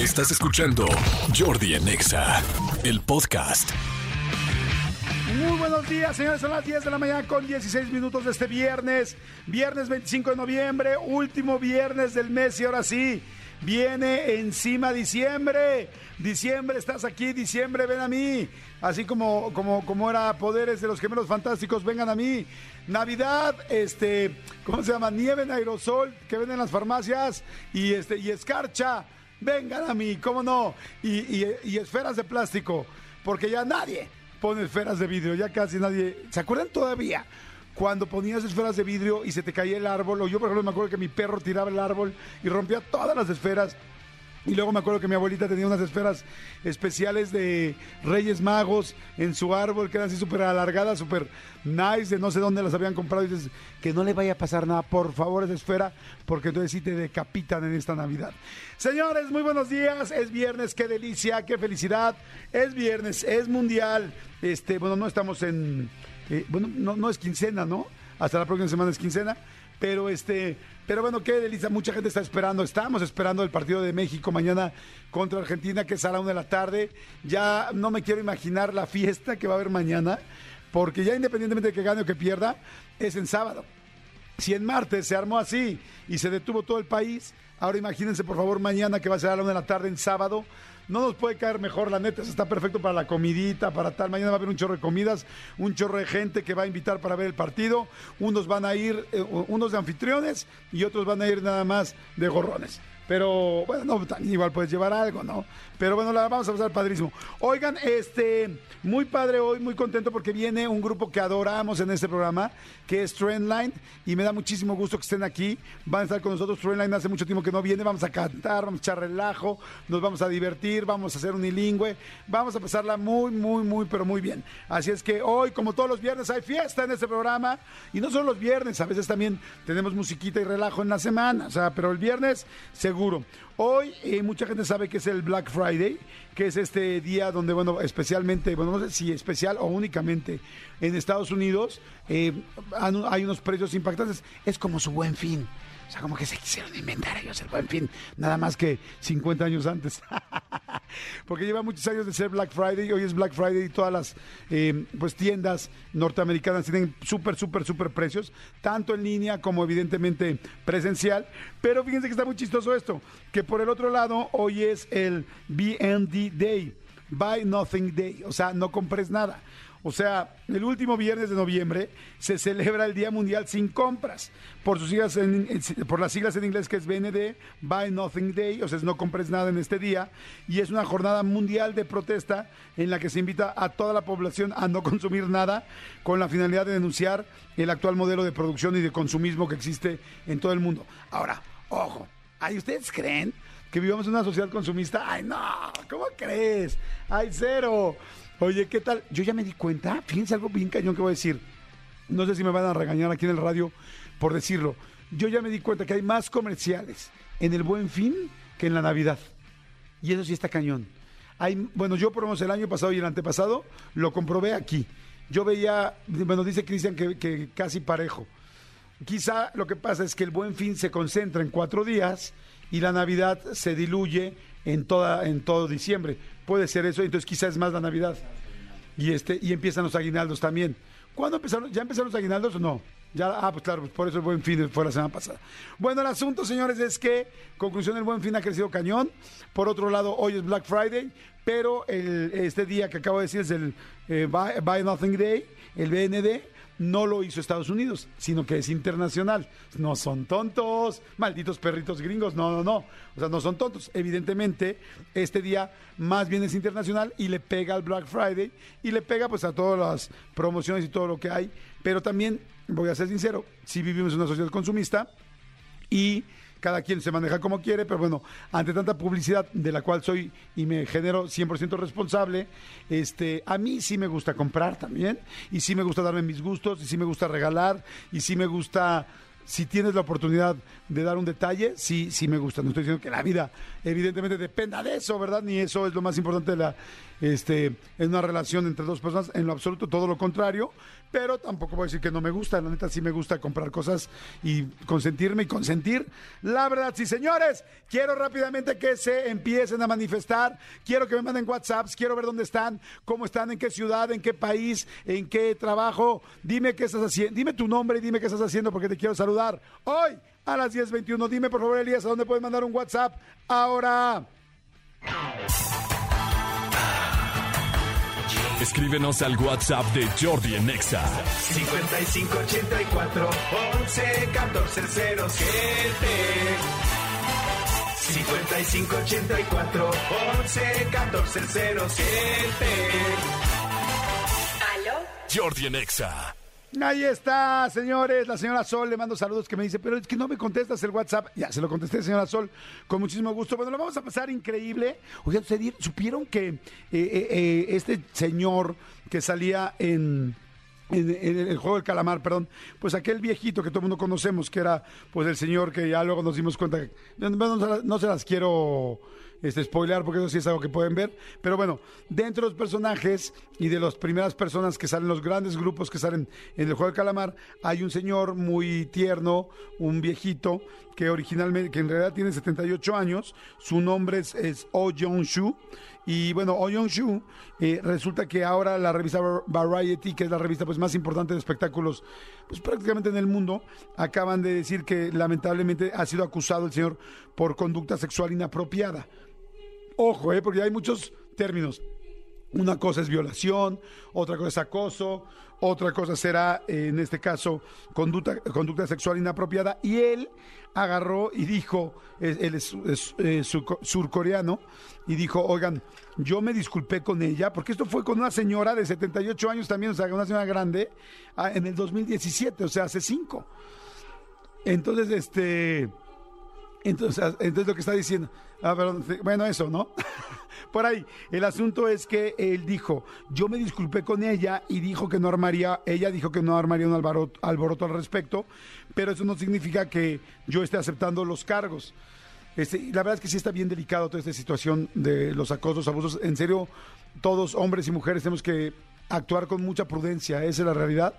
Estás escuchando Jordi Anexa, el podcast. Muy buenos días, señores. Son las 10 de la mañana con 16 minutos de este viernes. Viernes 25 de noviembre, último viernes del mes y ahora sí, viene encima diciembre. Diciembre, estás aquí, diciembre, ven a mí. Así como, como, como era Poderes de los Gemelos Fantásticos, vengan a mí. Navidad, este, ¿cómo se llama? Nieve en aerosol que venden en las farmacias y, este, y escarcha. Vengan a mí, ¿cómo no? Y, esferas de plástico, porque ya nadie pone esferas de vidrio, ya casi nadie. ¿Se acuerdan todavía? Cuando ponías esferas de vidrio y se te caía el árbol, o yo por ejemplo me acuerdo que mi perro tiraba el árbol y rompía todas las esferas. Y luego me acuerdo que mi abuelita tenía unas esferas especiales de Reyes Magos en su árbol, que eran así súper alargadas, súper nice, de no sé dónde las habían comprado. Y dices, que no le vaya a pasar nada, por favor, esa esfera, porque entonces sí te decapitan en esta Navidad. Señores, muy buenos días. Es viernes, qué delicia, qué felicidad. Es viernes, es mundial. Este, bueno, no estamos en. eh, bueno, no, no es quincena, ¿no? Hasta la próxima semana es quincena. Pero este, pero bueno, qué delicia, mucha gente está esperando, estamos esperando el partido de México mañana contra Argentina, que es a la una de la tarde. Ya no me quiero imaginar la fiesta que va a haber mañana, porque ya independientemente de que gane o que pierda, es en sábado. Si en martes se armó así y se detuvo todo el país, ahora imagínense por favor mañana que va a ser a la una de la tarde en sábado. No nos puede caer mejor, la neta, está perfecto para la comidita, para tal. Mañana va a haber un chorro de comidas, un chorro de gente que va a invitar para ver el partido. Unos van a ir, eh, unos de anfitriones y otros van a ir nada más de gorrones. Pero bueno, no, igual puedes llevar algo, ¿no? Pero bueno, la vamos a pasar padrísimo. Oigan, este, muy padre hoy, muy contento porque viene un grupo que adoramos en este programa, que es Trendline, y me da muchísimo gusto que estén aquí. Van a estar con nosotros. Trendline hace mucho tiempo que no viene. Vamos a cantar, vamos a echar relajo, nos vamos a divertir, vamos a hacer un ilingüe, vamos a pasarla muy, muy, muy, pero muy bien. Así es que hoy, como todos los viernes, hay fiesta en este programa. Y no solo los viernes, a veces también tenemos musiquita y relajo en la semana. O sea, pero el viernes, seguro. Hoy eh, mucha gente sabe que es el Black Friday, que es este día donde, bueno, especialmente, bueno, no sé si especial o únicamente en Estados Unidos, eh, hay unos precios impactantes. Es como su buen fin. O sea, como que se quisieron inventar ellos el buen fin, nada más que 50 años antes. Porque lleva muchos años de ser Black Friday, hoy es Black Friday y todas las eh, pues tiendas norteamericanas tienen súper, súper, súper precios, tanto en línea como evidentemente presencial. Pero fíjense que está muy chistoso esto, que por el otro lado hoy es el BND Day, Buy Nothing Day, o sea, no compres nada. O sea, el último viernes de noviembre se celebra el Día Mundial sin compras, por sus siglas en- por las siglas en inglés que es BND, Buy Nothing Day, o sea, no compres nada en este día, y es una jornada mundial de protesta en la que se invita a toda la población a no consumir nada, con la finalidad de denunciar el actual modelo de producción y de consumismo que existe en todo el mundo. Ahora, ojo, ¿ay, ustedes creen que vivamos en una sociedad consumista? Ay, no, ¿cómo crees? Ay, cero. Oye, ¿qué tal? Yo ya me di cuenta, fíjense algo bien cañón que voy a decir. No sé si me van a regañar aquí en el radio por decirlo. Yo ya me di cuenta que hay más comerciales en el Buen Fin que en la Navidad. Y eso sí está cañón. Hay, bueno, yo por lo menos el año pasado y el antepasado lo comprobé aquí. Yo veía, bueno, dice Cristian que, que casi parejo. Quizá lo que pasa es que el buen fin se concentra en cuatro días y la Navidad se diluye en toda en todo diciembre. Puede ser eso, entonces quizá es más la Navidad. Y este y empiezan los aguinaldos también. ¿Cuándo empezaron? ¿Ya empezaron los aguinaldos o no? Ya, ah, pues claro, pues por eso el buen fin fue la semana pasada. Bueno, el asunto, señores, es que, conclusión, el buen fin ha crecido cañón. Por otro lado, hoy es Black Friday, pero el- este día que acabo de decir es el eh, Buy, Buy Nothing Day, el BND, no lo hizo Estados Unidos, sino que es internacional. No son tontos, malditos perritos gringos, no, no, no. O sea, no son tontos. Evidentemente, este día más bien es internacional y le pega al Black Friday y le pega pues a todas las promociones y todo lo que hay. Pero también, voy a ser sincero, si vivimos en una sociedad consumista y cada quien se maneja como quiere, pero bueno, ante tanta publicidad de la cual soy y me genero 100% responsable, este, a mí sí me gusta comprar también, y sí me gusta darme mis gustos, y sí me gusta regalar, y sí me gusta si tienes la oportunidad de dar un detalle, sí, sí me gusta. No estoy diciendo que la vida evidentemente dependa de eso, ¿verdad? Ni eso es lo más importante de la, este, en una relación entre dos personas, en lo absoluto todo lo contrario, pero tampoco voy a decir que no me gusta, la neta sí me gusta comprar cosas y consentirme y consentir. La verdad, sí, señores, quiero rápidamente que se empiecen a manifestar, quiero que me manden WhatsApps, quiero ver dónde están, cómo están, en qué ciudad, en qué país, en qué trabajo, dime qué estás haciendo, dime tu nombre y dime qué estás haciendo porque te quiero saludar. Hoy a las 10.21, dime por favor Elías, ¿a dónde puedes mandar un WhatsApp? Ahora. Escríbenos al WhatsApp de Jordi en Exa. 5584 11 14 07 5584 11 14 07 ¿Aló? Jordi en Exa. Ahí está, señores. La señora Sol le mando saludos que me dice, pero es que no me contestas el WhatsApp. Ya, se lo contesté, señora Sol, con muchísimo gusto. Bueno, lo vamos a pasar increíble. Oigan, ¿se di- supieron que eh, eh, eh, este señor que salía en... El juego del calamar, perdón, pues aquel viejito que todo el mundo conocemos, que era pues el señor que ya luego nos dimos cuenta, que- no se las quiero este, spoilear porque eso sí es algo que pueden ver. Pero bueno, dentro de los personajes y de las primeras personas que salen, los grandes grupos que salen en el juego del calamar, hay un señor muy tierno, un viejito, que originalmente, que en realidad tiene 78 años. Su nombre es, es Oh Jong-shu. Y bueno, Oh Jong-shu, eh, resulta que ahora la revista Var- Variety, que es la revista pues, más importante de espectáculos pues, prácticamente en el mundo, acaban de decir que lamentablemente ha sido acusado el señor por conducta sexual inapropiada. Ojo, eh, porque hay muchos términos. Una cosa es violación, otra cosa es acoso, otra cosa será, eh, en este caso, conducta, conducta sexual inapropiada. Y él agarró y dijo, él es, eh, surco- surcoreano, y dijo, oigan, yo me disculpé con ella, porque esto fue con una señora de 78 años también, o sea, una señora grande, ah, en el 2017, o sea, hace cinco. Entonces, este... Entonces, entonces lo que está diciendo, ah, perdón, bueno, eso, ¿no? Por ahí, el asunto es que él dijo, yo me disculpé con ella y dijo que no armaría, ella dijo que no armaría un alboroto, al respecto, pero eso no significa que yo esté aceptando los cargos. Este, la verdad es que sí está bien delicado toda esta situación de los acosos, abusos. En serio, todos, hombres y mujeres, tenemos que actuar con mucha prudencia, esa es la realidad.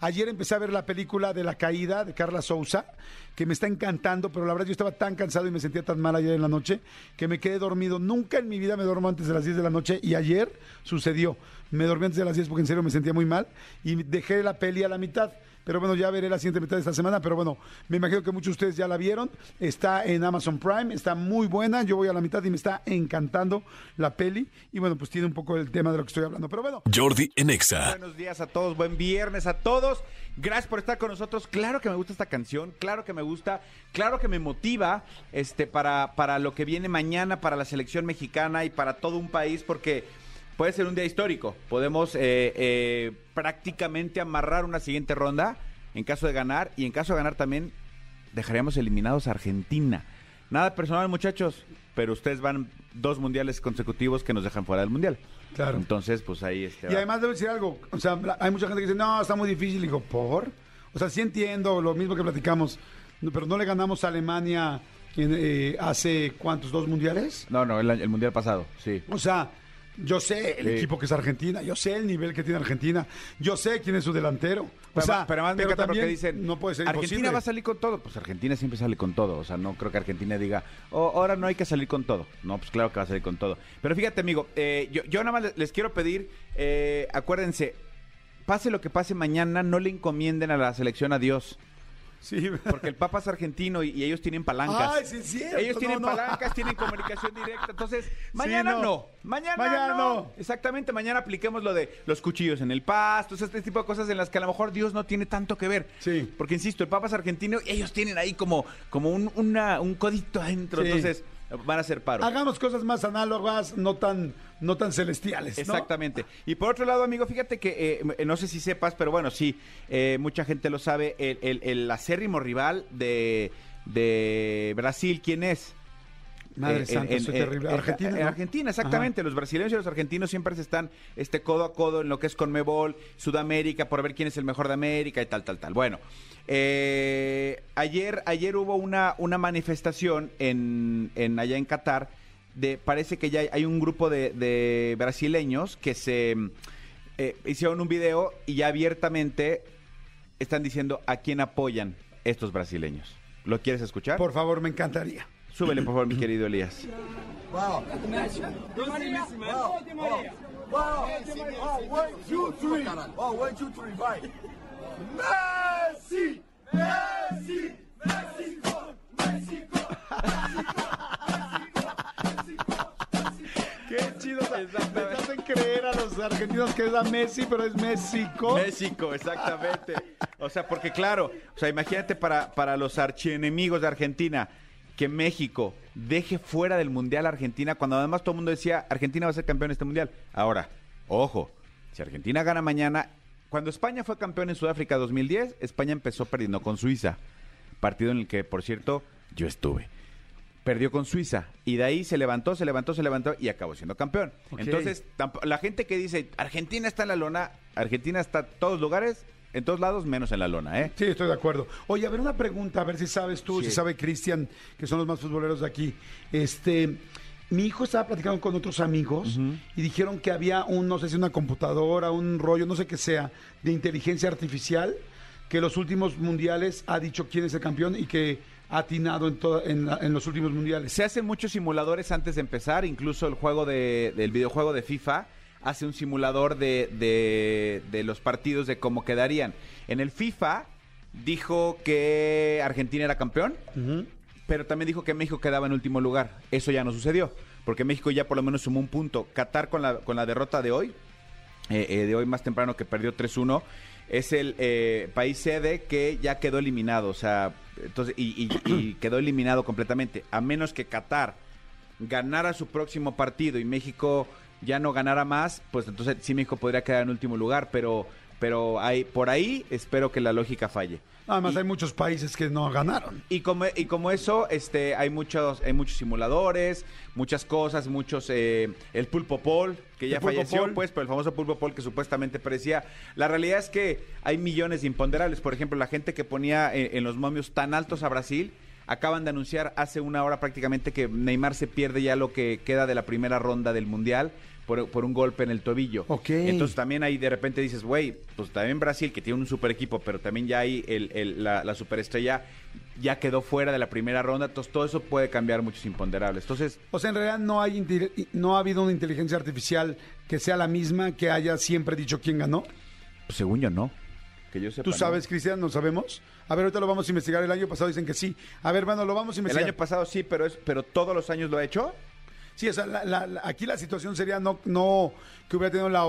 Ayer empecé a ver la película de La Caída de Carla Souza, que me está encantando, pero la verdad yo estaba tan cansado y me sentía tan mal ayer en la noche que me quedé dormido. Nunca en mi vida me duermo antes de las 10 de la noche y ayer sucedió. Me dormí antes de las 10 porque en serio me sentía muy mal y dejé la peli a la mitad. Pero bueno, ya veré la siguiente mitad de esta semana. Pero bueno, me imagino que muchos de ustedes ya la vieron. Está en Amazon Prime, está muy buena. Yo voy a la mitad y me está encantando la peli. Y bueno, pues tiene un poco el tema de lo que estoy hablando. Pero bueno, Jordi en Exa. Buenos días a todos, buen viernes a todos. Gracias por estar con nosotros. Claro que me gusta esta canción, claro que me gusta, claro que me motiva este para, para lo que viene mañana, para la selección mexicana y para todo un país, porque puede ser un día histórico. Podemos eh, eh, prácticamente amarrar una siguiente ronda en caso de ganar y en caso de ganar también dejaríamos eliminados a Argentina. Nada personal, muchachos, pero ustedes van dos mundiales consecutivos que nos dejan fuera del mundial. Claro. Entonces, pues ahí este Y además debo decir algo, o sea, hay mucha gente que dice, no, está muy difícil. Y digo, ¿por? O sea, sí entiendo lo mismo que platicamos, pero no le ganamos a Alemania en, eh, hace, ¿cuántos? ¿Dos mundiales? No, no, el, mundial pasado, sí. O sea, yo sé el Sí. equipo que es Argentina, yo sé el nivel que tiene Argentina, yo sé quién es su delantero. O Pero, sea, además- pero además me encanta porque dicen, no puede ser Argentina imposible. va a salir con todo. Pues Argentina siempre sale con todo. O sea, no creo que Argentina diga, "Oh, ahora no hay que salir con todo. No, pues claro que va a salir con todo. Pero fíjate, amigo, eh, yo, yo nada más les, les quiero pedir, eh, acuérdense, pase lo que pase mañana, no le encomienden a la selección a Dios. Sí, Porque el Papa es argentino y, y ellos tienen palancas. Ay, sí es cierto, Ellos tienen no, no. palancas, tienen comunicación directa. Entonces, mañana no. no. Mañana, Mañana no. Exactamente, mañana apliquemos lo de los cuchillos en el pasto, este tipo de cosas en las que a lo mejor Dios no tiene tanto que ver. Sí. Porque, insisto, el Papa es argentino y ellos tienen ahí como, como un, una- un codito adentro. Sí. Entonces, van a hacer paro. Hagamos cosas más análogas, no tan, no tan celestiales. ¿no? Exactamente. Y por otro lado, amigo, fíjate que eh, no sé si sepas, pero bueno, sí, eh, mucha gente lo sabe. El, el- el acérrimo rival de, de Brasil, ¿quién es? Madre santa, soy terrible. Argentina, En ¿no? Argentina, exactamente. Los brasileños y los argentinos siempre se están este, codo a codo en lo que es Conmebol, Sudamérica, por ver quién es el mejor de América y tal, tal, tal. Bueno, eh, ayer, ayer hubo una, una manifestación en, en allá en Qatar. De, parece que ya hay, hay un grupo de, de brasileños que se eh, hicieron un video y ya abiertamente están diciendo a quién apoyan estos brasileños. ¿Lo quieres escuchar? Por favor, me encantaría. Súbele, por favor, mi querido Elías. Qué chido. Me hacen creer a los argentinos que es a Messi, pero es México. México, exactamente. O sea, porque claro, o sea, imagínate para, para los archienemigos de Argentina que México deje fuera del Mundial a Argentina cuando además todo el mundo decía Argentina va a ser campeón de este Mundial. Ahora, ojo, si Argentina gana mañana, cuando España fue campeón en Sudáfrica 2010, España empezó perdiendo con Suiza, partido en el que, por cierto, yo estuve. Perdió con Suiza y de ahí se levantó, se levantó, se levantó y acabó siendo campeón. Entonces, la gente que dice Argentina está en la lona, Argentina está en todos lugares, en todos lados, menos en la lona, ¿eh? Sí, estoy de acuerdo. Oye, a ver, una pregunta, a ver si sabes tú, Sí. si sabe Cristian, que son los más futboleros de aquí. Este, mi hijo estaba platicando con otros amigos y dijeron que había un, no sé si una computadora, un rollo, no sé qué sea, de inteligencia artificial, que los últimos mundiales ha dicho quién es el campeón y que ha atinado en, toda- en, la- en los últimos mundiales. Se hacen muchos simuladores antes de empezar, incluso el juego de, del videojuego de FIFA hace un simulador de, de- de los partidos de cómo quedarían. En el FIFA dijo que Argentina era campeón, pero también dijo que México quedaba en último lugar. Eso ya no sucedió, porque México ya por lo menos sumó un punto. Qatar con la, con la derrota de hoy, eh, eh, de hoy más temprano que perdió 3-1, es el eh, país sede que ya quedó eliminado, o sea, entonces y, y- y quedó eliminado completamente, a menos que Qatar ganara su próximo partido y México ya no ganara más, pues entonces sí México podría quedar en último lugar, pero pero hay por ahí espero que la lógica falle. Además, Y- hay muchos países que no ganaron. y como, y como eso, este, hay muchos, hay muchos simuladores, muchas cosas, muchos, eh, el pulpo Paul, que ya falleció, Paul. pues, pero el famoso pulpo Paul que supuestamente parecía. La realidad es que hay millones de imponderables. Por ejemplo, la gente que ponía en, en los momios tan altos a Brasil, acaban de anunciar hace una hora prácticamente que Neymar se pierde ya lo que queda de la primera ronda del Mundial. Por, por un golpe en el tobillo. Ok. Entonces también ahí de repente dices, güey, pues también Brasil, que tiene un super equipo, pero también ya hay el, el- la, la superestrella, ya quedó fuera de la primera ronda. Entonces todo eso puede cambiar muchos imponderables. Entonces, O sea, en realidad no hay no ha habido una inteligencia artificial que sea la misma que haya siempre dicho quién ganó. pues, según yo no. Que yo sepa, ¿Tú no. sabes, Cristian? ¿No sabemos? A ver, ahorita lo vamos a investigar. El año pasado dicen que sí. A ver, bueno, lo vamos a El investigar. año pasado sí, pero, es, pero todos los años lo ha hecho. Sí, o sea, la- la- aquí la situación sería no, no que hubiera tenido la,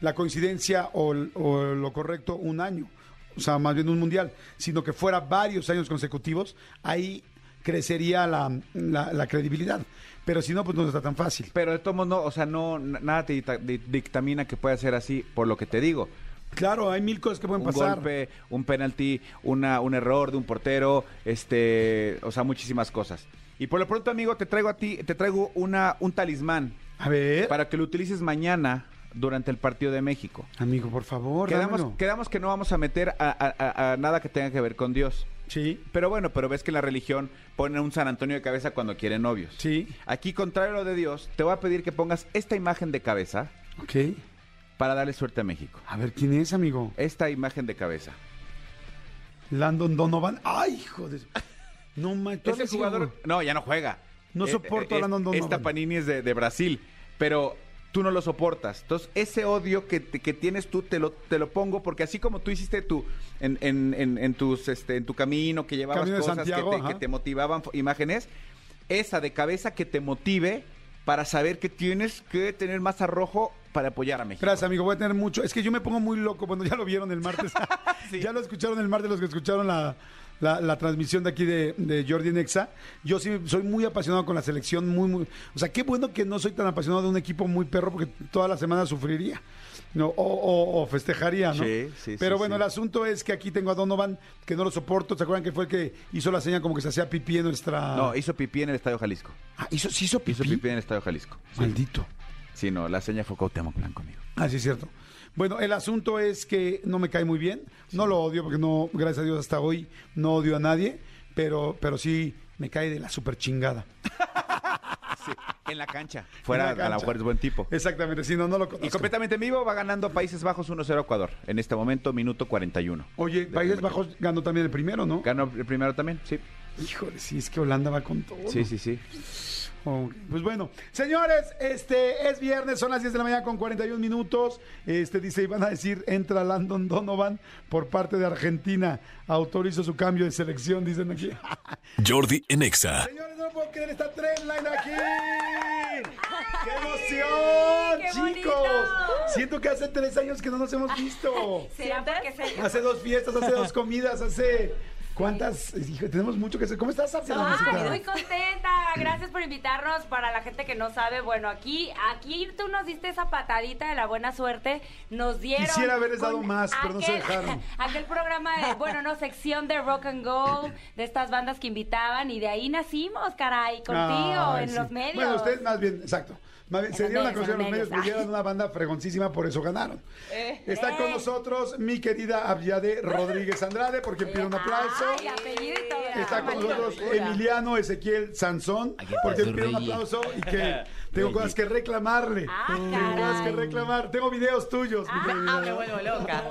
la coincidencia o, lo correcto un año, o sea, más bien un mundial, sino que fuera varios años consecutivos, ahí crecería la, la- la credibilidad. Pero si no, pues no está tan fácil. Pero de todos modos, no, o sea, no, nada te dicta- di- dictamina que pueda ser así, por lo que te digo. Claro, hay mil cosas que pueden un pasar. golpe, un penalti, una, un error de un portero, este, o sea, muchísimas cosas. Y por lo pronto, amigo, te traigo a ti, te traigo una, un talismán A ver, para que lo utilices mañana durante el partido de México. amigo, por favor, Quedamos, dámelo. quedamos que no vamos a meter a, a- a- a nada que tenga que ver con Dios. Sí, Pero bueno, pero ves que la religión pone un San Antonio de cabeza cuando quieren novios. sí, Aquí, contrario a lo de Dios, te voy a pedir que pongas esta imagen de cabeza ok. para darle suerte a México. A ver, ¿quién es, amigo? Esta imagen de cabeza. Landon Donovan. ¡Ay, hijo de... No, ma, tú Ese hablas, jugador, no, ya no juega. No soporto a es- Landon Donovan. Esta Panini es de, de Brasil, pero tú no lo soportas. Entonces, ese odio que, que tienes tú te lo, te lo pongo porque así como tú hiciste tu, en, en- en- en tus, este, en tu camino, que llevabas Camino cosas que te, ajá. que te motivaban, imágenes, esa de cabeza que te motive para saber que tienes que tener más arrojo para apoyar a México. Gracias, amigo. Voy a tener mucho. Es que yo me pongo muy loco cuando ya lo vieron el martes. Ya lo escucharon el martes los que escucharon la, la- la transmisión de aquí de, de Jordi Nexa. Yo sí soy muy apasionado con la selección, muy, muy. O sea, qué bueno que no soy tan apasionado de un equipo muy perro porque toda la semana sufriría. No, o, o- o festejaría, ¿no? Sí, sí, Pero sí, bueno, el asunto es que aquí tengo a Donovan, que no lo soporto. ¿Se acuerdan que fue el que hizo la señal como que se hacía pipí en nuestra. No, hizo pipí en el Estadio Jalisco. Ah, ¿hizo, ¿sí hizo pipí? Hizo pipí en el Estadio Jalisco. Maldito. Sí, no, la seña fue Cuauhtémoc Blanco, amigo. Ah, sí, es cierto. Bueno, el asunto es que no me cae muy bien. No lo odio porque no, gracias a Dios, hasta hoy no odio a nadie. Pero, pero sí me cae de la super chingada. Sí, en la cancha. Fuera, la a lo cancha. mejor es buen tipo. Exactamente, si no, no lo Y conozco. completamente en vivo va ganando Países Bajos 1-0 Ecuador. En este momento, minuto 41. Oye, Países Bajos ganó también el primero, ¿no? ¿Ganó el primero también? Sí. Híjole, sí, es que Holanda va con todo. Sí, sí, sí. Pues bueno, señores, este es viernes, son las 10 de la mañana con 41 minutos. Este dice, iban a decir, entra Landon Donovan por parte de Argentina. Autorizo su cambio de selección, dicen aquí. Jordi en Exa. Señores, no puedo creer esta trendline aquí. ¡Qué emoción, ¡Qué chicos! bonito! Siento que hace tres años que no nos hemos visto. ¿Será porque se... Hace dos fiestas, hace dos comidas, hace... ¿Cuántas? Hijo, tenemos mucho que hacer. ¿Cómo estás, Ay, mamacita? muy contenta. Gracias por invitarnos. Para la gente que no sabe, bueno, aquí, aquí tú nos diste esa patadita de la buena suerte. Nos dieron. Quisiera haberles dado más, pero no se dejaron. Aquel programa de, bueno, no, sección de rock and roll de estas bandas que invitaban y de ahí nacimos, caray, contigo Ay, en sí. los medios. Bueno, ustedes más bien, exacto. Más bien, En se los dieron a medios, conocer en los medios, porque eran una banda fregoncísima, por eso ganaron. Está con Eh. nosotros mi querida Abyade Rodríguez Andrade, porque pide un aplauso. Ay, apellido y todo. Está con nosotros. Emiliano Ezequiel Sansón, porque su pide un aplauso y que tengo cosas que reclamarle. Ah, tengo cosas que reclamar. Tengo videos tuyos. mi querida. Ah, me vuelvo loca.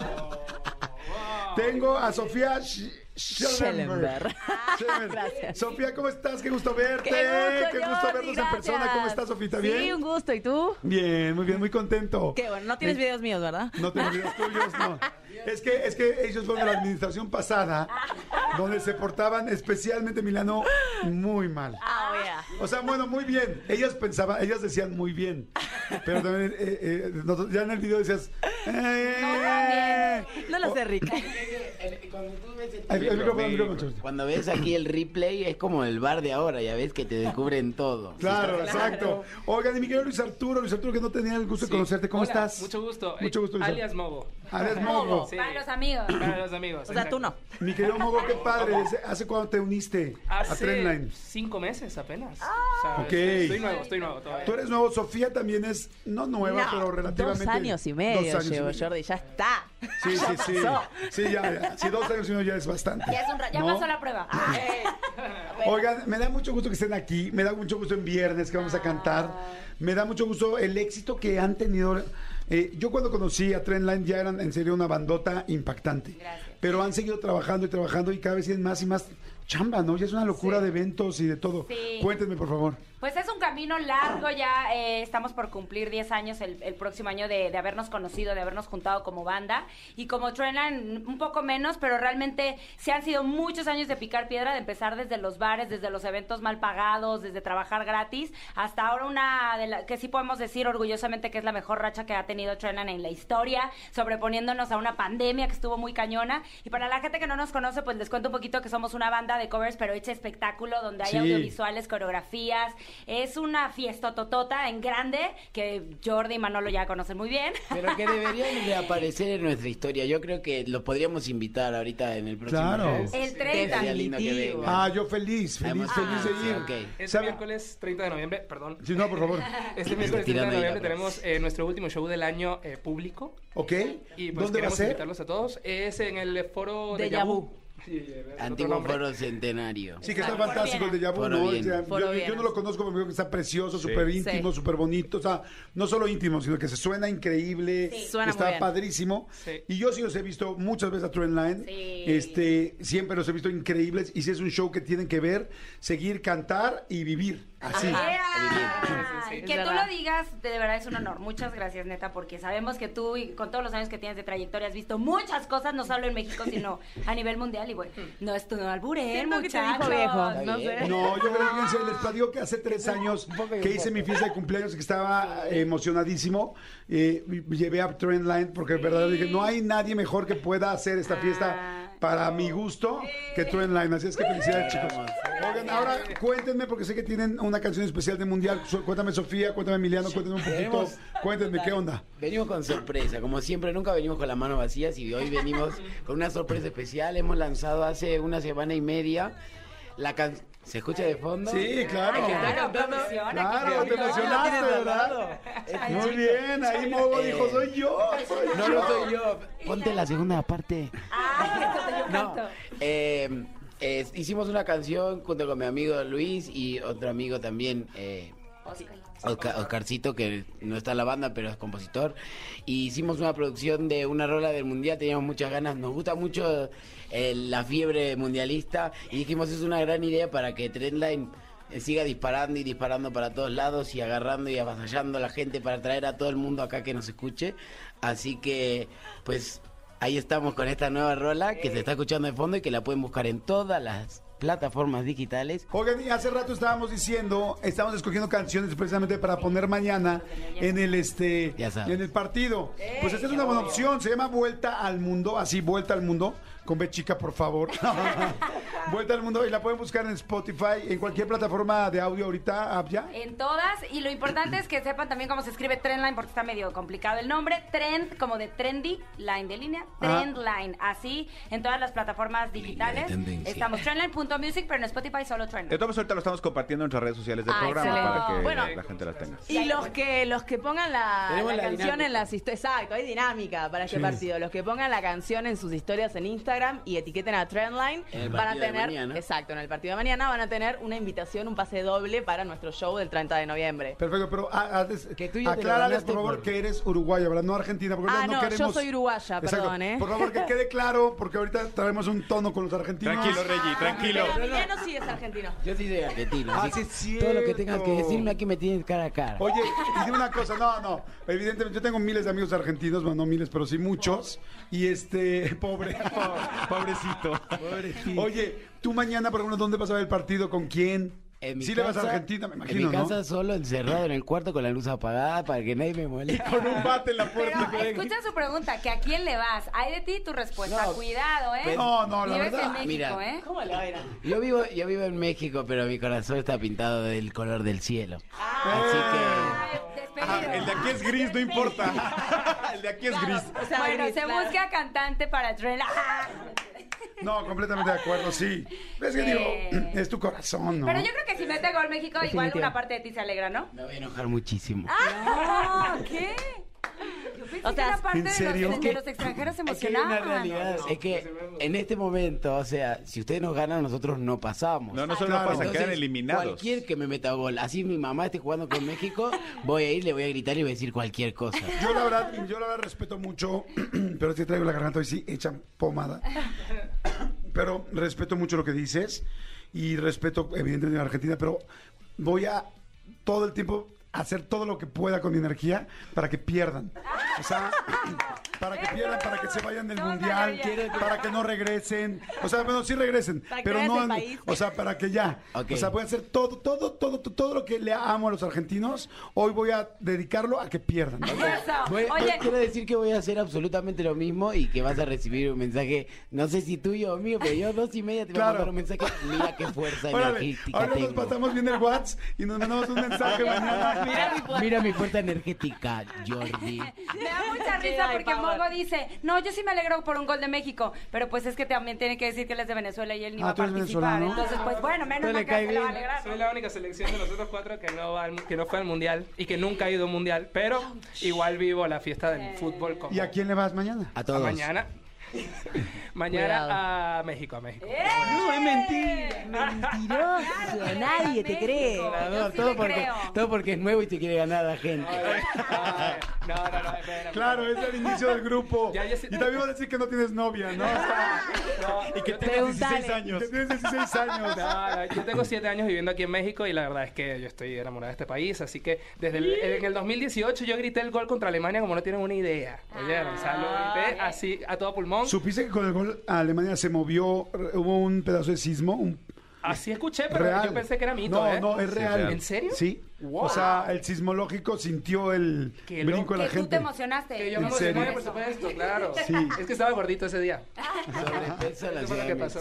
Tengo a Sofía Sch- Schellenberg. Gracias. Sofía, ¿cómo estás? Qué gusto verte. Qué gusto, Qué gusto Jordi, vernos en persona. ¿Cómo estás, Sofita? Sí, ¿Bien? un gusto. ¿Y tú? Bien, muy bien, muy contento. Qué bueno, no tienes videos míos, ¿verdad? No tengo videos tuyos, no. Es que, es que ellos fueron de la administración pasada, donde se portaban especialmente Milano muy mal. Ah, yeah. O sea, bueno, muy bien. Ellas pensaban, ellas decían muy bien. Pero también, eh, eh, nosotros- ya en el video decías. eh, No lo sé, Rick. Cuando tú ves el, El- el micrófono, el micrófono, Chorito. Cuando ves aquí el replay es como el bar de ahora, ya ves que te descubren todo. Claro, exacto. Oigan, y mi querido Luis Arturo, Luis Arturo, que no tenía el gusto de conocerte. ¿Cómo Hola, estás? Mucho gusto. Mucho gusto, Luis Alias Mogo. Alias Mogo. Sí. Para los amigos. Para los amigos. O sea, tú no. Mi querido Mogo, qué padre. ¿Hace- ¿Hace cuándo te uniste a Hace Trendline? cinco meses apenas. Ah. O sea, Ok. Estoy nuevo, estoy nuevo todavía. Tú eres nuevo, Sofía también es, no nueva, No, pero relativamente. Dos años y medio Dos años y llevo, medio. Jordi. Ya está. Sí, sí, sí. Sí, ya, ya. Sí, dos años y medio ya es bastante. Ya, es un ra- ya ¿No? pasó la prueba. Oigan, me da mucho gusto que estén aquí, me da mucho gusto en viernes que vamos a cantar, me da mucho gusto el éxito que han tenido. Eh, yo cuando conocí a Trendline ya eran en serio una bandota impactante, Gracias. pero han seguido trabajando y trabajando y cada vez tienen más y más chamba, ¿no? Ya es una locura Sí. de eventos y de todo. Sí. Cuéntenme, por favor. Pues es un camino largo ya, eh, estamos por cumplir 10 años el, el próximo año de, de habernos conocido, de habernos juntado como banda y como Trendline un poco menos, pero realmente se han sido muchos años de picar piedra, de empezar desde los bares, desde los eventos mal pagados, desde trabajar gratis, hasta ahora una de la, que sí podemos decir orgullosamente que es la mejor racha que ha tenido Trendline en la historia, sobreponiéndonos a una pandemia que estuvo muy cañona y para la gente que no nos conoce, pues les cuento un poquito que somos una banda de covers pero hecha espectáculo donde hay Sí. audiovisuales, coreografías, es una fiesta totota en grande que Jordi y Manolo ya conocen muy bien. Pero que deberían de aparecer en nuestra historia. Yo creo que lo podríamos invitar ahorita en el próximo Claro. mes. El 30. Sería lindo que vengan. Ah, yo feliz, feliz, Además- feliz de Ah, ir. ok. Este ¿Sabe? miércoles 30 de noviembre, perdón. Sí, no, por favor. Este miércoles 30 Tirando de noviembre tenemos eh, nuestro último show del año eh, público. ¿Ok? Y pues ¿Dónde va a queremos ser? invitarlos a todos. Es en el foro de otro Antiguo foro centenario. Sí, que está Foro fantástico el de Yabu, Foro ¿no? bien. O sea, Foro yo, no lo conozco, pero que está precioso, súper íntimo, Sí. súper bonito. O sea, no solo íntimo, sino que se suena increíble, Sí. Suena está muy bien. padrísimo. Sí. Y yo sí los he visto muchas veces a Trendline. Sí. Este, siempre los he visto increíbles. Y si es un show que tienen que ver, seguir, cantar y vivir. Así. Que tú lo digas, de verdad es un honor. Muchas gracias, neta, porque sabemos que tú, y con todos los años que tienes de trayectoria, has visto muchas cosas, no solo en México, sino a nivel mundial. y bueno, no es tu no Está no bien. sé. No, yo creo que fíjense, les platico que hace tres años que hice mi fiesta de cumpleaños, que estaba eh, emocionadísimo. eh, y llevé a Trendline porque de verdad dije, no hay nadie mejor que pueda hacer esta fiesta. Para mi gusto que Trendline. Así es que felicidades, chicos. Oigan, ahora cuéntenme, porque sé que tienen una canción especial de Mundial. Cuéntame, Sofía, cuéntame, Emiliano, cuéntame un poquito. Cuéntenme, ¿qué onda? Venimos con sorpresa, como siempre, nunca venimos con las manos vacías y hoy venimos con una sorpresa especial. Hemos lanzado hace una semana y media la canción. ¿Se escucha de fondo? Sí, claro. Claro, te emocionaste, ¿verdad? Muy bien, ahí Mogo dijo, soy yo, soy No, yo. no soy yo. Ponte la segunda parte. Ay, yo No. canto. eh, eh, hicimos una canción junto con mi amigo Luis y otro amigo también, eh, Oscar- Oscarcito, que no está en la banda, pero es compositor. Y hicimos una producción de una rola del mundial, teníamos muchas ganas, nos gusta mucho eh, la fiebre mundialista y dijimos es una gran idea para que Trendline eh, siga disparando y disparando para todos lados y agarrando y avasallando a la gente para traer a todo el mundo acá que nos escuche. Así que, pues, ahí estamos con esta nueva rola que se está escuchando de fondo y que la pueden buscar en todas las plataformas digitales. Oigan, y hace rato estábamos diciendo, estábamos escogiendo canciones precisamente para poner mañana en el este Ya sabes. en el partido. Pues esta es una buena opción, se llama Vuelta al Mundo, así Vuelta al Mundo, con B chica, por favor. Vuelta al Mundo y la pueden buscar en Spotify, en cualquier plataforma de audio ahorita, app ya. En todas, y lo importante es que sepan también cómo se escribe Trendline, porque está medio complicado el nombre. Trend, como de trendy, line de línea, Ah. Trendline. Así, en todas las plataformas digitales. Estamos trendline.music, pero en Spotify solo De Trendline. todos modos, ahorita lo estamos compartiendo en nuestras redes sociales del Ah, programa excelente. para que Bueno. la gente las tenga. Y los que los que pongan la, Tenemos la la canción dinámica. en las historias, exacto, hay dinámica para este Sí. partido. Los que pongan la canción en sus historias en Instagram y etiqueten a Trendline En el van a partido de tener, mañana. exacto, en el partido de mañana van a tener una invitación, un pase doble para nuestro show del 30 de noviembre. Perfecto, pero ah, ah, des- Que tú ya te lo aclárales por favor por- que eres uruguaya, ¿verdad? No argentina, porque Ah, ahorita no, yo soy uruguaya, perdón, ¿eh? Por favor, que quede claro, porque ahorita traemos un tono con los argentinos. Tranquilo, Reggie, tranquilo. Pero Emiliano sí es argentino. Yo sí soy argentino. Ah, así sí es todo lo que tengas que decirme aquí me tienes cara a cara. Oye, y dime una cosa, no, no, evidentemente yo tengo miles de amigos argentinos, bueno, no miles, pero sí muchos, y este, pobre, Pobrecito. Oye, tú mañana, por ejemplo, ¿dónde vas a ver el partido? ¿Con quién? En mi sí le vas a Argentina, me En imagino, mi casa ¿no? solo encerrado en el cuarto con la luz apagada para que nadie me moleste. Con un bate en la puerta. Pero escucha su pregunta, que a quién le vas. Hay de ti tu respuesta. No, Cuidado, ¿eh? No, no, la Vives verdad. en México, Mira. ¿eh? ¿Cómo le va a ir? Yo vivo, yo vivo en México, pero mi corazón está pintado del color del cielo. Así Ay, despedido. Ah, el de aquí es gris, no importa. el de aquí es gris. O sea, bueno, gris, se claro. busca cantante para Trendline. No, completamente de acuerdo, sí. Es que digo, es tu corazón, ¿no? Pero yo creo que si mete gol México, igual Definitivo. una parte de ti se alegra, ¿no? que me voy a enojar muchísimo. Ah, ¿qué? Yo pensé O sea, que era parte ¿en de los, de los extranjeros se Es que hay una emocionaban. realidad, es que en este momento, o sea, si ustedes nos ganan, nosotros no pasamos. No, no solo Claro. pasa, Entonces, quedan eliminados. Cualquier que me meta gol, así mi mamá esté jugando con México, voy a ir, le voy a gritar y voy a decir cualquier cosa. Yo la verdad, yo la verdad respeto mucho, pero sí traigo la garganta hoy sí echan pomada. Pero respeto mucho lo que dices y respeto evidentemente a Argentina, pero voy a todo el tiempo hacer todo lo que pueda con mi energía para que pierdan. O sea, para que pierdan, para que se vayan del No, mundial, para que no regresen. O sea, bueno, sí regresen, pero no, o sea, para que ya. O sea, voy a hacer todo, todo, todo, todo, todo lo que le amo a los argentinos. Hoy voy a dedicarlo a que pierdan. Eso. Voy- voy- Oye, quiero decir que voy a hacer absolutamente lo mismo y que vas a recibir un mensaje, no sé si tuyo o mío, pero yo a dos y media te voy a mandar un mensaje. Mira qué fuerza energética ahora nos pasamos bien el WhatsApp y nos mandamos un mensaje mañana. Mira mi puerta. Mira mi fuerza energética, Jordi. me da mucha risa porque Mogo dice, no, yo sí me alegro por un gol de México, pero pues es que también tiene que decir que él es de Venezuela y él ni Ah, va a ¿tú eres participar. Entonces, pues bueno, menos No mal que le va a alegrar. Soy la única selección de los otros cuatro que no, va al- que no fue al mundial y que nunca ha ido a un mundial, pero igual vivo la fiesta del fútbol como ¿Y a quién le vas mañana? A a todos. mañana. mañana Cuidado. a México, a México. No, es mentira. Mentiroso. Nadie te cree. México. Sí todo, porque, creo. todo porque es nuevo y te quiere ganar a la gente. Ay, No, no, no, espera, Claro, es el inicio del grupo. Ya, ya sé- Y también va a decir que no tienes novia, ¿no? O sea, No, y que yo tienes tengo- 16 años. Que tienes 16 años. No, no, yo tengo siete años viviendo aquí en México y la verdad es que yo estoy enamorado de este país, así que desde el, en el 2018 yo grité el gol contra Alemania como no tienen una idea. ¿Oyeron? O sea, lo grité así a todo pulmón. ¿Supiste que con el gol a Alemania se movió, re- hubo un pedazo de sismo? Un Así escuché, pero real. yo pensé que era mito, No, ¿eh? no, es Sí, real. real. ¿En serio? Sí. Wow. O sea, el sismológico sintió el Qué brinco de la Que tú te gente. emocionaste. Que yo ¿En me emocioné, por supuesto, claro. Sí. Es que estaba gordito ese día. Sobrepeso a la Eso fue Ciudad lo que pasó.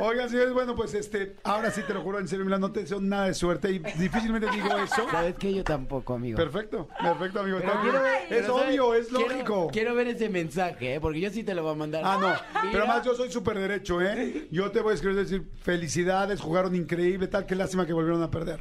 Oigan, señores, bueno, pues este, ahora sí te lo juro, en serio, Milán, no te deseo nada de suerte y difícilmente digo eso. ¿Sabes qué? Yo tampoco, amigo. Perfecto, perfecto, amigo. Pero quiero ver- es pero ¿sabes? obvio, es Quiero- lógico. Quiero, ver ese mensaje, ¿eh? Porque yo sí te lo voy a mandar. Ah, no. Mira. Pero además yo soy súper derecho, ¿eh? Yo te voy a escribir decir felicidades, jugaron increíble, tal, qué lástima que volvieron a perder.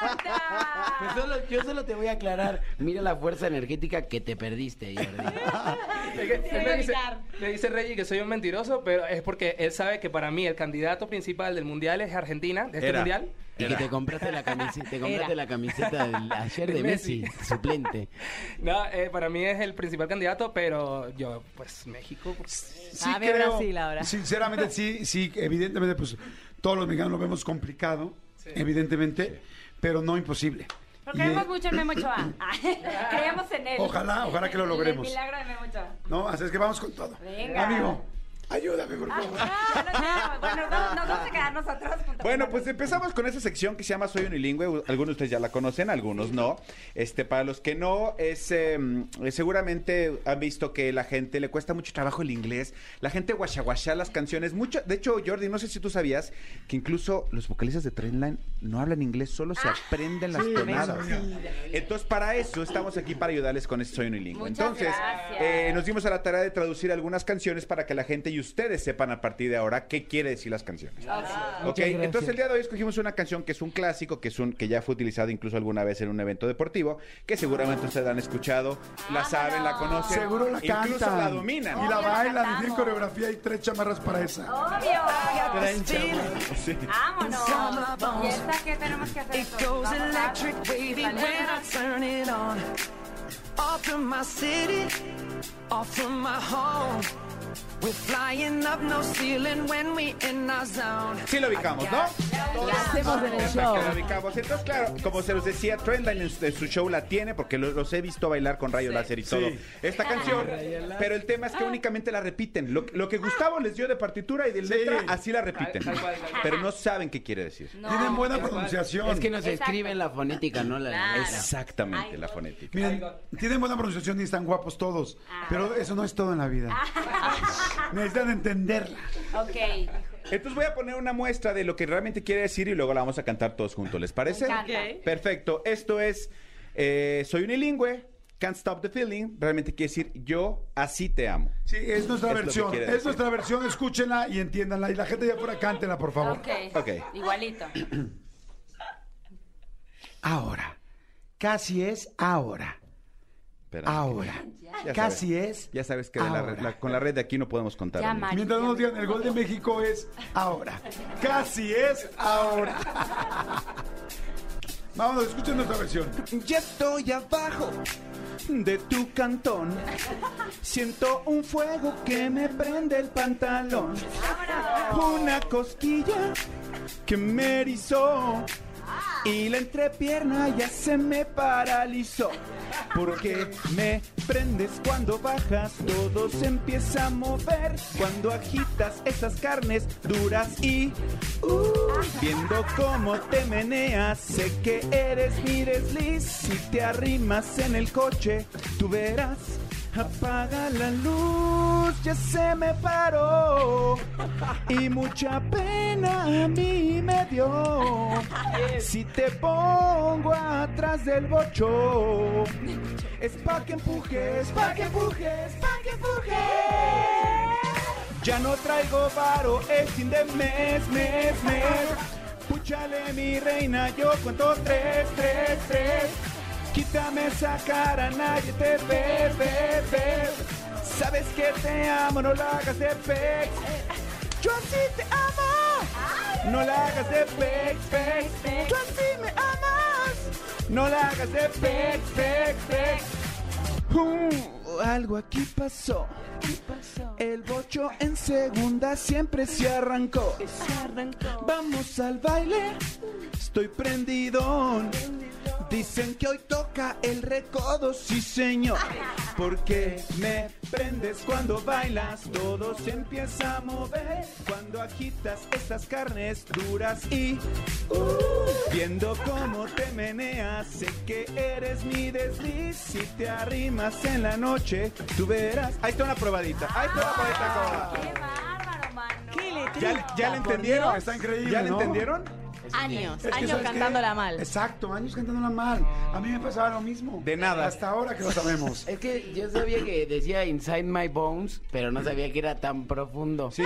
¡Ah, me encanta! Pues solo- yo solo te voy a aclarar. Mira la fuerza energética que te perdiste, Jordi. Es que Sí, él me, dice, me dice Reggie que soy un mentiroso, pero es porque él sabe que para mí el candidato principal del mundial es Argentina, de este Era. mundial. Y que te compraste la camiseta, te compraste la camiseta del- ayer De de Messi, Messi. suplente. No, eh, para mí es el principal candidato, pero yo, pues México. pues, Sí Brasil ahora. Sinceramente, sí, sí, evidentemente, pues todos los mexicanos lo vemos complicado, evidentemente, pero no imposible. Pero creemos eh, mucho en Memo Ochoa. Creemos en él. Ojalá, ojalá que lo logremos. El milagro de Memo Ochoa. No, así es que vamos con todo. Venga. Amigo, ayúdame, por favor. Ah, no, no, bueno, vamos- nos vamos a quedar nosotros Bueno, pues empezamos con esa sección que se llama Soy Unilingüe. Algunos de ustedes ya la conocen, algunos no. Este, para los que no, es eh, seguramente han visto que la gente le cuesta mucho trabajo el inglés. La gente guachaguachá las canciones. Mucho, de hecho, Jordi, no sé si tú sabías que incluso los vocalistas de Trendline no hablan inglés, solo se aprenden las Sí, tonadas. sí. Entonces, para eso estamos aquí para ayudarles con este Soy Unilingüe. Muchas Entonces, eh, nos dimos a la tarea de traducir algunas canciones para que la gente y ustedes sepan a partir de ahora qué quiere decir las canciones. Ok, Muchas gracias. entonces el día de hoy escogimos una canción que es un clásico, que es un que ya fue utilizado incluso alguna vez en un evento deportivo, que seguramente ustedes han escuchado, la saben, la conocen, Seguro la incluso cantan. la dominan. Y la bailan, y tienen coreografía y tres chamarras para esa. Obvio. Sí. Vámonos. ¿Y esta qué tenemos que hacer? It entonces? goes Vamos a- electric wavy when I turn it on. Off from my city, off from my home. Sí lo ubicamos, ¿no? La hacemos en el show. lo ubicamos. Entonces, claro, como se los decía, Trendline en su, en su show la tiene, porque lo- los he visto bailar con rayo láser y todo. Esta canción, pero el tema es que únicamente la repiten. Lo, lo que Gustavo les dio de partitura y de Sí. letra, así la repiten. Tal cual, tal cual. Pero no saben qué quiere decir. No. Tienen buena pronunciación. Es que nos Exacto. escriben la fonética, no la Claro. letra. Exactamente, la fonética. Miren, tienen buena pronunciación y están guapos todos, pero eso no es todo en la vida. Necesitan entenderla. Ok. Entonces voy a poner una muestra de lo que realmente quiere decir y luego la vamos a cantar todos juntos. ¿Les parece? Me encanta. Perfecto. Esto es eh, Soy unilingüe. Can't stop the feeling. Realmente quiere decir yo así te amo. Sí, es nuestra Es versión. Es decir. nuestra versión, escúchenla y entiéndanla. Y la gente ya fuera, cántela, por favor. Ok. Ok. Igualito. Ahora. Casi es ahora. Espérame. Ahora. Ya Casi sabes. es. Ya sabes que de la ahora. red- la- con la red de aquí no podemos contar. Ya. Mari. Mientras no nos digan, el gol de México es ahora. Casi es ahora. Vámonos, escuchen nuestra versión. Ya estoy abajo de tu cantón. Siento un fuego que me prende el pantalón. Una cosquilla que me erizó. Y la entrepierna ya se me paralizó. Porque me prendes cuando bajas, todo se empieza a mover. Cuando agitas esas carnes duras y uh, viendo cómo te meneas, sé que eres mi desliz. Si te arrimas en el coche, tú verás. Apaga la luz, ya se me paró y mucha pena a mí me dio. Si te pongo atrás del bocho, es pa' que empujes, pa' que empujes, pa' que empujes. Ya no traigo varo, es fin de mes, mes, mes. Púchale mi reina, yo cuento tres, tres, tres. Quítame esa cara, nadie te ve, ve, ve. Sabes que te amo, no la hagas de pex. Yo así te amo. No la hagas de pex, pex. Tú así me amas. No la hagas de pex, pex, pex. Uh, algo aquí pasó. El bocho en segunda siempre se arrancó. Vamos al baile. Estoy prendido. Dicen que hoy toca el recodo, sí señor. Porque me prendes cuando bailas, todo se empieza a mover. Cuando agitas esas carnes duras y uh, viendo cómo te meneas, sé que eres mi desliz. Si te arrimas en la noche, tú verás. Ahí está una probadita. Ahí está una probadita. ¡Qué bárbaro, mano! ¿Qué le ¿Ya, ya le entendieron? Está increíble, ¿Ya ¿no? le entendieron? Años, Es que, años ¿sabes qué? cantándola mal. Exacto, años cantándola mal. A mí me pasaba lo mismo. De nada. Hasta ahora que lo sabemos. Es que yo sabía que decía Inside My Bones, pero no sabía que era tan profundo. Sí.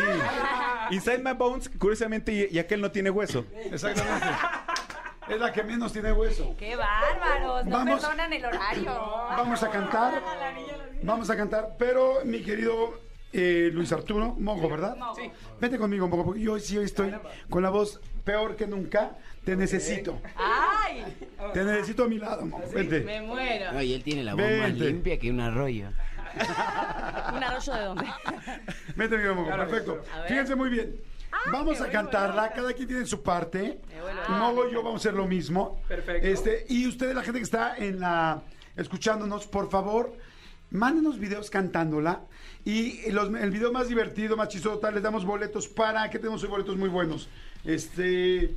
Inside My Bones, curiosamente, y, y aquel no tiene hueso. Exactamente. Es la que menos tiene hueso. ¡Qué bárbaros! No Vamos. perdonan el horario. Vamos a cantar. Vamos a cantar. Pero, mi querido eh, Luis Arturo, Mogo, ¿verdad? Sí. Vete conmigo, Mogo, porque yo hoy sí hoy estoy con la voz peor que nunca. Te necesito. ¡Ay! Te necesito a mi lado, Mogo. Vente. Me muero. No, y él tiene la voz más Vente. limpia que un arroyo. ¿Un arroyo de dónde? Vete, mi Mogo. Perfecto. Fíjense muy bien. Vamos a cantarla, cada quien tiene su parte. Mogo y yo vamos a hacer lo mismo. Perfecto. Este, y ustedes, la gente que está en la escuchándonos, por favor, mándenos videos cantándola. Y los- el video más divertido, más chistoso, tal, les damos boletos para, que tenemos hoy boletos muy buenos. Este,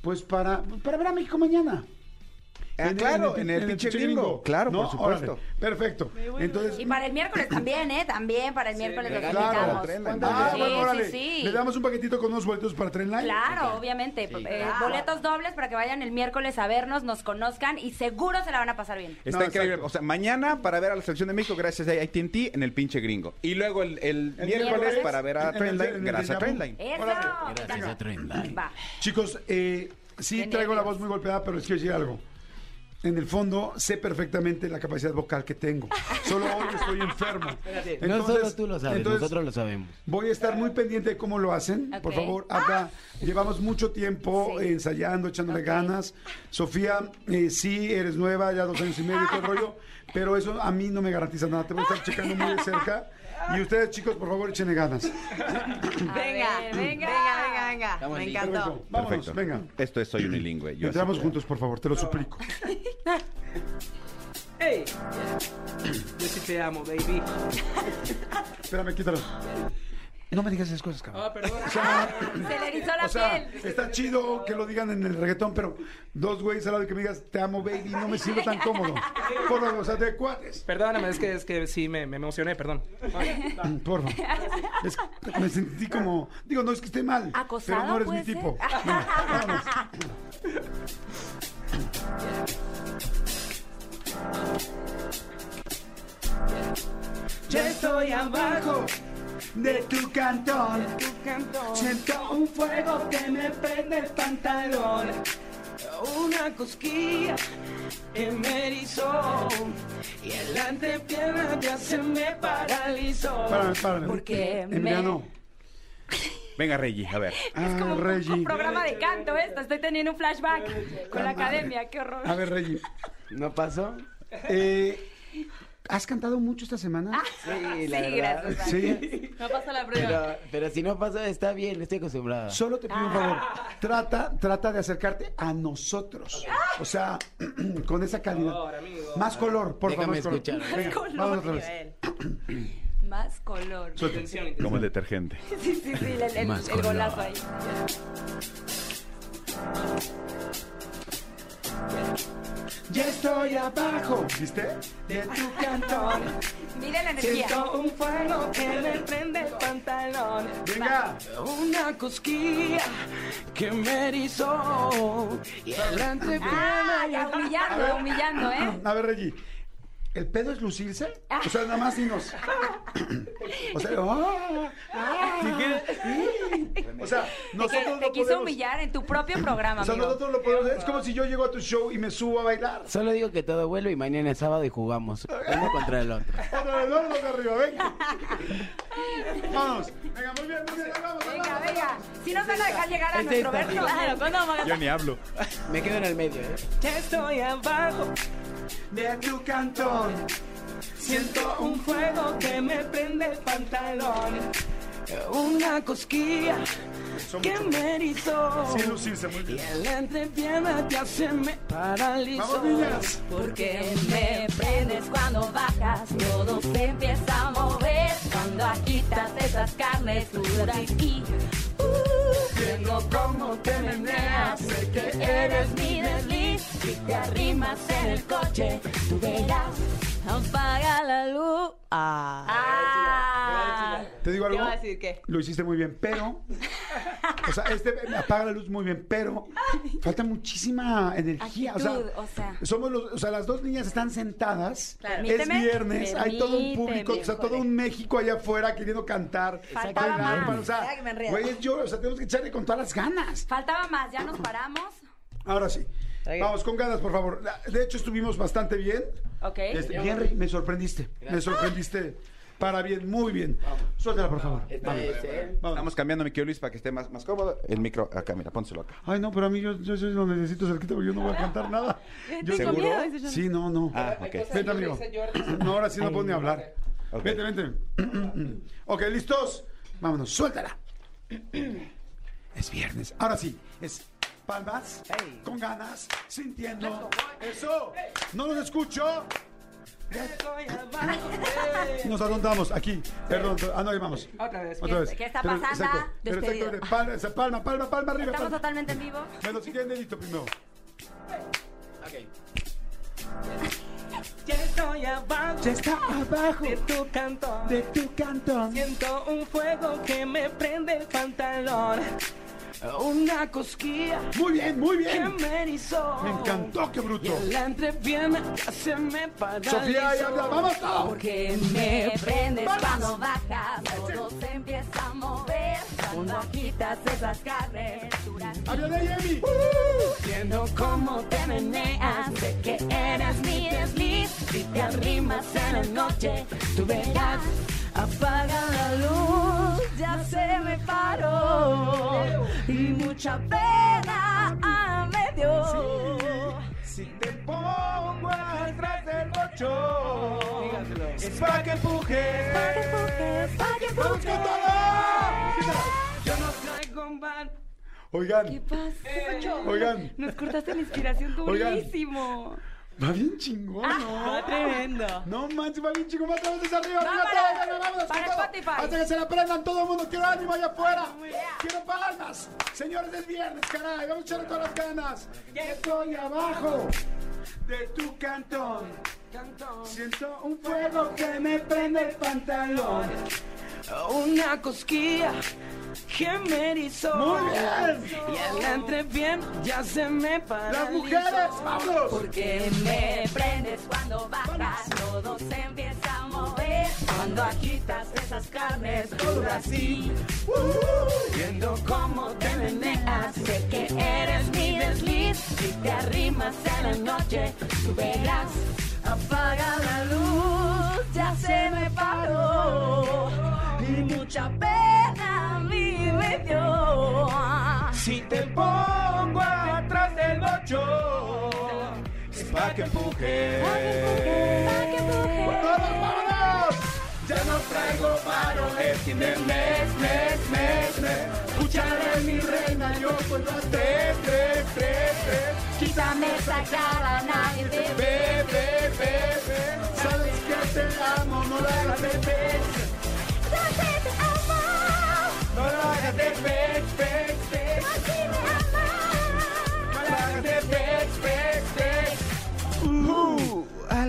pues para, para ver a México mañana. Ah, claro, en el pinche gringo. Claro, por supuesto. Órale, perfecto. Entonces, Y para el miércoles también, ¿eh? También para el miércoles los regalo claro. invitamos. Ah, Sí, bueno, sí, órale. sí. Le damos un paquetito con unos boletos para Trendline. Claro, obviamente. Eh, Boletos dobles para que vayan el miércoles a vernos, nos conozcan y seguro se la van a pasar bien. Está No, increíble. exacto. O sea, mañana para ver a la selección de México gracias a AT&T en el pinche gringo. Y luego el, el El miércoles miércoles para ver a Trendline gracias a. Trendline. Gracias a Trendline. Chicos, eh, sí traigo la voz muy golpeada, pero les quiero decir algo. En el fondo sé perfectamente la capacidad vocal que tengo. Solo hoy estoy enfermo. no solo tú lo sabes, entonces, nosotros lo sabemos. Voy a estar muy pendiente de cómo lo hacen. Por Ok. favor, acá llevamos mucho tiempo Sí. ensayando, echándole Ok. ganas. Sofía, eh, sí, eres nueva, ya dos años y medio, todo el rollo. Pero eso a mí no me garantiza nada. Te voy a estar checando muy de cerca. Y ustedes, chicos, por favor, échenle ganas. Venga, ver, venga. venga, venga, venga. Me encantó. Perfecto. Vámonos, Perfecto. venga. Esto es Soy Unilingüe. Yo Entramos juntos, por favor, te lo suplico. ¡Ey! Yo sí te amo, baby. Espérame, quítalo. No me digas esas cosas, cabrón. Ah, perdón. Se le erizó la O sea, piel. está chido que lo digan en el reggaetón, pero dos güeyes al lado de que me digas te amo, baby, no me siento tan cómodo. Por favor, o sea, de cuates. Perdóname, es que, es que sí me, me emocioné, perdón. Por favor. Es que me sentí como. Digo, no es que esté mal. ¿Acosado Pero no eres mi ser? tipo. No, vámonos. Ya estoy abajo De tu cantón. Siento un fuego que me prende el pantalón. Una cosquilla que me erizó. Y el antepierna ya se me paralizó. Párame, párame. Porque Emiliano. Venga, Reggie, a ver. Ah, Como un Reggie. programa de canto esto. Estoy teniendo un flashback con la academia. Qué horror. A ver, Reggie. ¿No pasó? Eh, ¿Has cantado mucho esta semana? Sí, la Sí, verdad. gracias. Sí. No pasa la prueba. Pero, pero si no pasa, está bien, estoy acostumbrado. Solo te pido un favor, trata, trata de acercarte a nosotros. O sea, con esa calidad. favor, amigo. Más color, por favor. Déjame más color. escuchar. Venga, color, vamos otra vez. Más color. Suelta. Intención, intención. Como el detergente. Sí, sí, sí, el, el- Más el golazo ahí. Ya estoy abajo, ¿viste? De tu cantón. Mire la energía. Siento un fuego que me prende el pantalón. Venga. Una cosquilla que me erizó. Y el antepierna Ah, humillando, humillando, ¿eh? A ver, Reggie. ¿El pedo es lucirse? O sea, nada más dinos. o sea, ah, ah, sí. o sea, Te, nosotros te no quiso podemos- humillar en tu propio programa, O sea, amigo. nosotros lo podemos. Es como si yo llego a tu show y me subo a bailar. Solo digo que todo vuelve y mañana es sábado y jugamos. Uno contra el otro. Otra vez, vamos de arriba, venga. Vamos. Venga, muy bien, muy bien. Vamos, Venga, vamos, venga. vamos. Si no se van a dejar llegar a Este nuestro verso. Claro, ¿cuándo vamos a Yo ni hablo. Me quedo en el medio, ¿eh? Ya estoy abajo, De tu cantón. siento un fuego que me prende el pantalón. Una cosquilla que me erizó. Sin lucirse, muy Y bien. la entrepierna ya se me paralizó. Vamos. Porque me prendes cuando bajas, todo se empieza a mover. Cuando agitas esas carnes duras y cómo te meneas, sé que eres mi desliz. Si te arrimas en el coche, tú verás. Apaga la luz. Ah. Te digo ¿Qué algo. va a decir qué? Lo hiciste muy bien, pero. O sea, este me apaga la luz muy bien, pero falta muchísima energía. O sea, Actitud, o sea. somos los, o sea, las dos niñas están sentadas. Claro. Es Permíteme, viernes, hay todo un público, o sea, todo un México allá afuera queriendo cantar. Faltaba. O sea, güey, yo, o sea, tenemos que echarle con todas las ganas. Faltaba más, ya nos paramos. Ahora sí. Vamos, con ganas, por favor. De hecho, estuvimos bastante bien. Ok. Este, bien, me sorprendiste. Me sorprendiste para bien, muy bien. Suéltala, por favor. ¿eh? Vamos. Estamos cambiando mi querido Luis para que esté más, más cómodo. El micro acá, mira, pónselo acá. Ay, no, pero a mí yo, yo, yo lo necesito cerquita porque yo no voy a cantar nada. Yo, ¿Seguro? miedo. Sí, no, no. Ah, ok. Vente, amigo. No, ahora sí no puedo ni hablar. Vente, vente. ok, ¿listos? Vámonos, suéltala. Es viernes. Ahora sí, es palmas, con ganas, sintiendo. Eso. No los escucho. Nos atontamos aquí. Perdón. Ah, no, ahí vamos. Otra vez. Otra vez. ¿Qué está Pero, pasando? exacto, pero Despedido. exacto, palma, palma, palma, palma arriba. Estamos palma. totalmente en vivo. Bueno, si quieren dedito primero. Ok. Ya estoy abajo Ya está abajo de tu cantón. de tu cantón. Siento un fuego que me prende el pantalón. Una cosquilla Muy bien, muy que bien. me erizó. Me encantó, qué bruto. la entrepierna se me paralizó. Sofía, ya habla, vamos todos. Porque me prendes cuando bajas, todo se empieza a mover. Cuando agitas esas carnes duras. Habla de Emi. Viendo Cómo te meneas, sé que eres mi desliz. Si te arrimas en la noche, tú verás. Apaga la luz, ya se me paró. Y mucha pena a medio. Si te pongo atrás del bocho, es pa' que empuje. Pa' que empuje, pa' que ¡Vamos empuje. con todo! yo no traigo un ban. Oigan, ¿Qué pasó? oigan, Nos cortaste la inspiración Oigan. Va bien chingón, ¿no? Va tremendo. No manches, va bien chingón, va otra vez arriba, arriba, Vámonos. todo, vámonos Para con todo. Spotify. Hasta que se la prendan todo el mundo, quiero ánimo allá afuera. Quiero palmas. Señores del viernes, caray, vamos a echarle todas las ganas. Estoy abajo de tu cantón. Siento un fuego que me prende el pantalón. Una cosquilla que me erizó. Muy bien. Y entrepierna ya se me paralizó. Las mujeres, vámonos. Porque me prendes cuando bajas, todo se empieza a mover. Cuando agitas esas carnes duras y viendo cómo te meneas, sé que eres mi desliz. Si te arrimas en la noche, tú verás. Apaga la luz, ya se me paró. Y mucha pena a mí me dio. Si te pongo atrás del bocho, es pa' que empuje. Pa' que empuje. ¡Por todos, vámonos! Ya no traigo paro, es fin de mes, mes, mes, mes. Escucharé mi reina, yo cuento a tres, tres, tres, tres. Quítame esa cara, nadie te ve. Ve, ve, ve, ve. Sabes que te amo, no la hagas de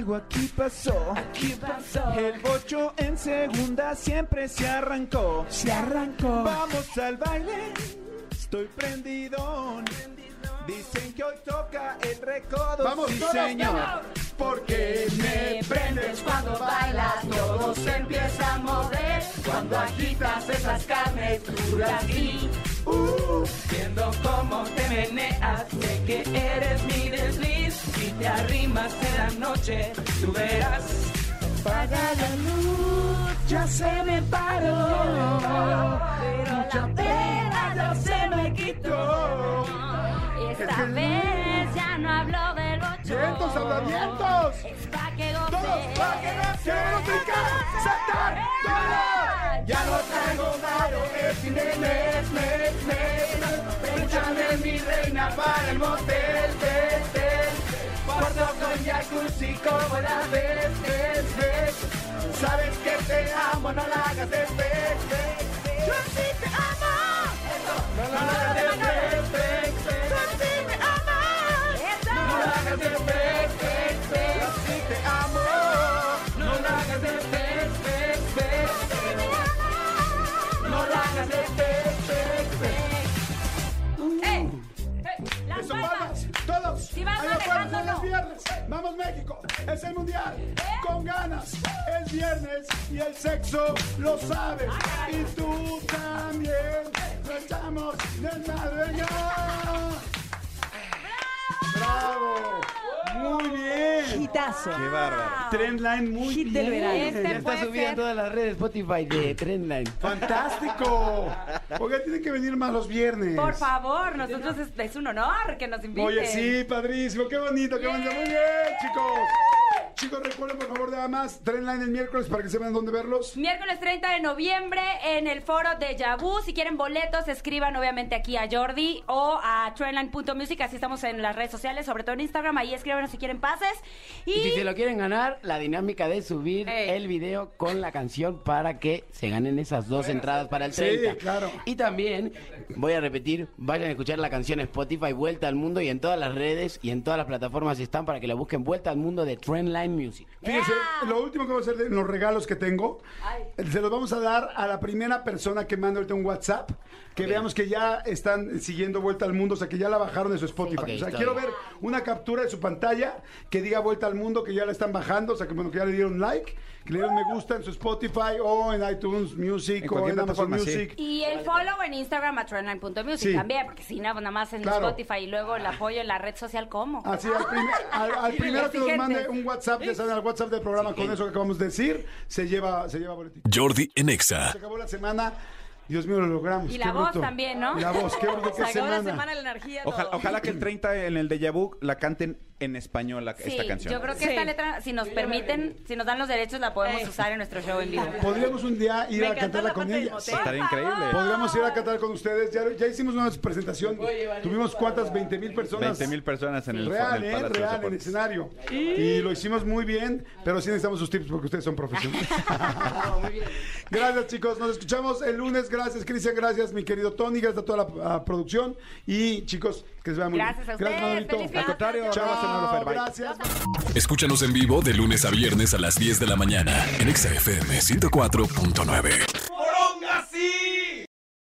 algo aquí pasó. ¿Qué pasó? El bocho en segunda siempre se arrancó. Se arrancó. Vamos al baile, estoy prendido. Dicen que hoy toca el recodo, Vamos, sí todos, señor. vamos. Porque me prendes cuando bailas, todo se empieza a mover. Cuando agitas esas carnes duras y uh, Viendo cómo te meneas, sé que eres mi desliz. Si te arrimas en la noche, tú verás. Apaga la luz, ya se me paró. Mucha pena ya se me quitó. Esta vez no hablo del bocho. ¡Vientos, hablamientos! Es pa' que goces. ¡Todos pa' que brincar! ¡Saltar! ¡Todo! Ya no traigo malo, es fin de mes, mes, mes. Échame mi reina para el motel, ves, ves. Cuarto con jacuzzi como la ves, ves, ves. Sabes que te amo, no la hagas de vez, vez. Yo sí te amo. No la hagas de Si vas afuera, manejando, no. viernes. Vamos México, es el mundial. Con ganas, es viernes y el sexo lo sabes. Y tú también. Lo echamos desmadre ya. ¡Bravo! Muy bien. Hitazo. Qué bárbaro. Trendline muy Hit del bien. verano. Este Ya está puede subida en ser. todas las redes Spotify de Trendline. ¡Fantástico! Oiga, tienen que venir más los viernes. Por favor, nosotros es, es un honor que nos inviten. Oye, sí, padrísimo, qué bonito, qué bonito. Muy bien, chicos. Chicos, recuerden por favor nada más, Trendline el miércoles para que sepan dónde verlos. Miércoles 30 de noviembre en el foro de Yabu. Si quieren boletos, escriban obviamente aquí a Jordi o a trendline.music. Así estamos en las redes sociales, sobre todo en Instagram. Ahí si quieren pases. Y Y, si se lo quieren ganar, la dinámica de subir Ey. el video con la canción para que se ganen esas dos entradas para el Sí, 30. claro. Y también, voy a repetir, vayan a escuchar la canción Spotify Vuelta al Mundo y en todas las redes y en todas las plataformas están para que la busquen Vuelta al Mundo de Trendline Music. Fíjense, ¡Ea! lo último que voy a hacer de los regalos que tengo, se los vamos a dar a la primera persona que mande ahorita un WhatsApp, que veamos que ya están siguiendo Vuelta al Mundo, o sea, que ya la bajaron de su Spotify. Ok, o sea, quiero bien. ver una captura de su pantalla que diga Vuelta al Mundo, que ya la están bajando, o sea, que, bueno, que ya le dieron like, que le dieron me gusta en su Spotify o en iTunes Music En o en Amazon sí. Music. y el follow en Instagram a trendline.music Sí. también, porque si no, nada más en Claro. Spotify y luego el apoyo en la red social, ¿cómo? Así, al, prim- al- al primero que nos mande un WhatsApp, ya saben, al WhatsApp del programa con eso que acabamos de decir, se lleva, se lleva boletito. Jordi en Exa. Se acabó la semana. Dios mío, lo logramos. Y qué la voz bruto. también, ¿no? Y la voz, qué bruto, Se qué acabó la semana. semana, la energía, ojalá que el 30 en el de Vu la canten en español la- Sí, esta canción. yo creo que Sí. esta letra, si nos permiten, si nos dan los derechos, la podemos Ey. usar en nuestro show en vivo. Podríamos un día ir Me a cantarla la con ellas. Estaría increíble. Podríamos ir a cantar con ustedes. Ya, ya hicimos una presentación. Tuvimos cuántas, 20 mil personas. 20 mil personas en el, Real, en el ¿eh? Real, en Deportes. escenario. Y lo hicimos muy bien, pero sí necesitamos sus tips porque ustedes son profesionales. gracias, chicos. Nos escuchamos el lunes. Gracias, Cristian. Gracias, mi querido Tony. Gracias a toda la ah, producción. Y, chicos, que les vea muy Gracias bien. a ustedes. Gracias, Manolito. Al contrario, señor. Chava, se. Bye. Gracias. Escúchanos en vivo de lunes a viernes a las 10 de la mañana en XFM 104.9.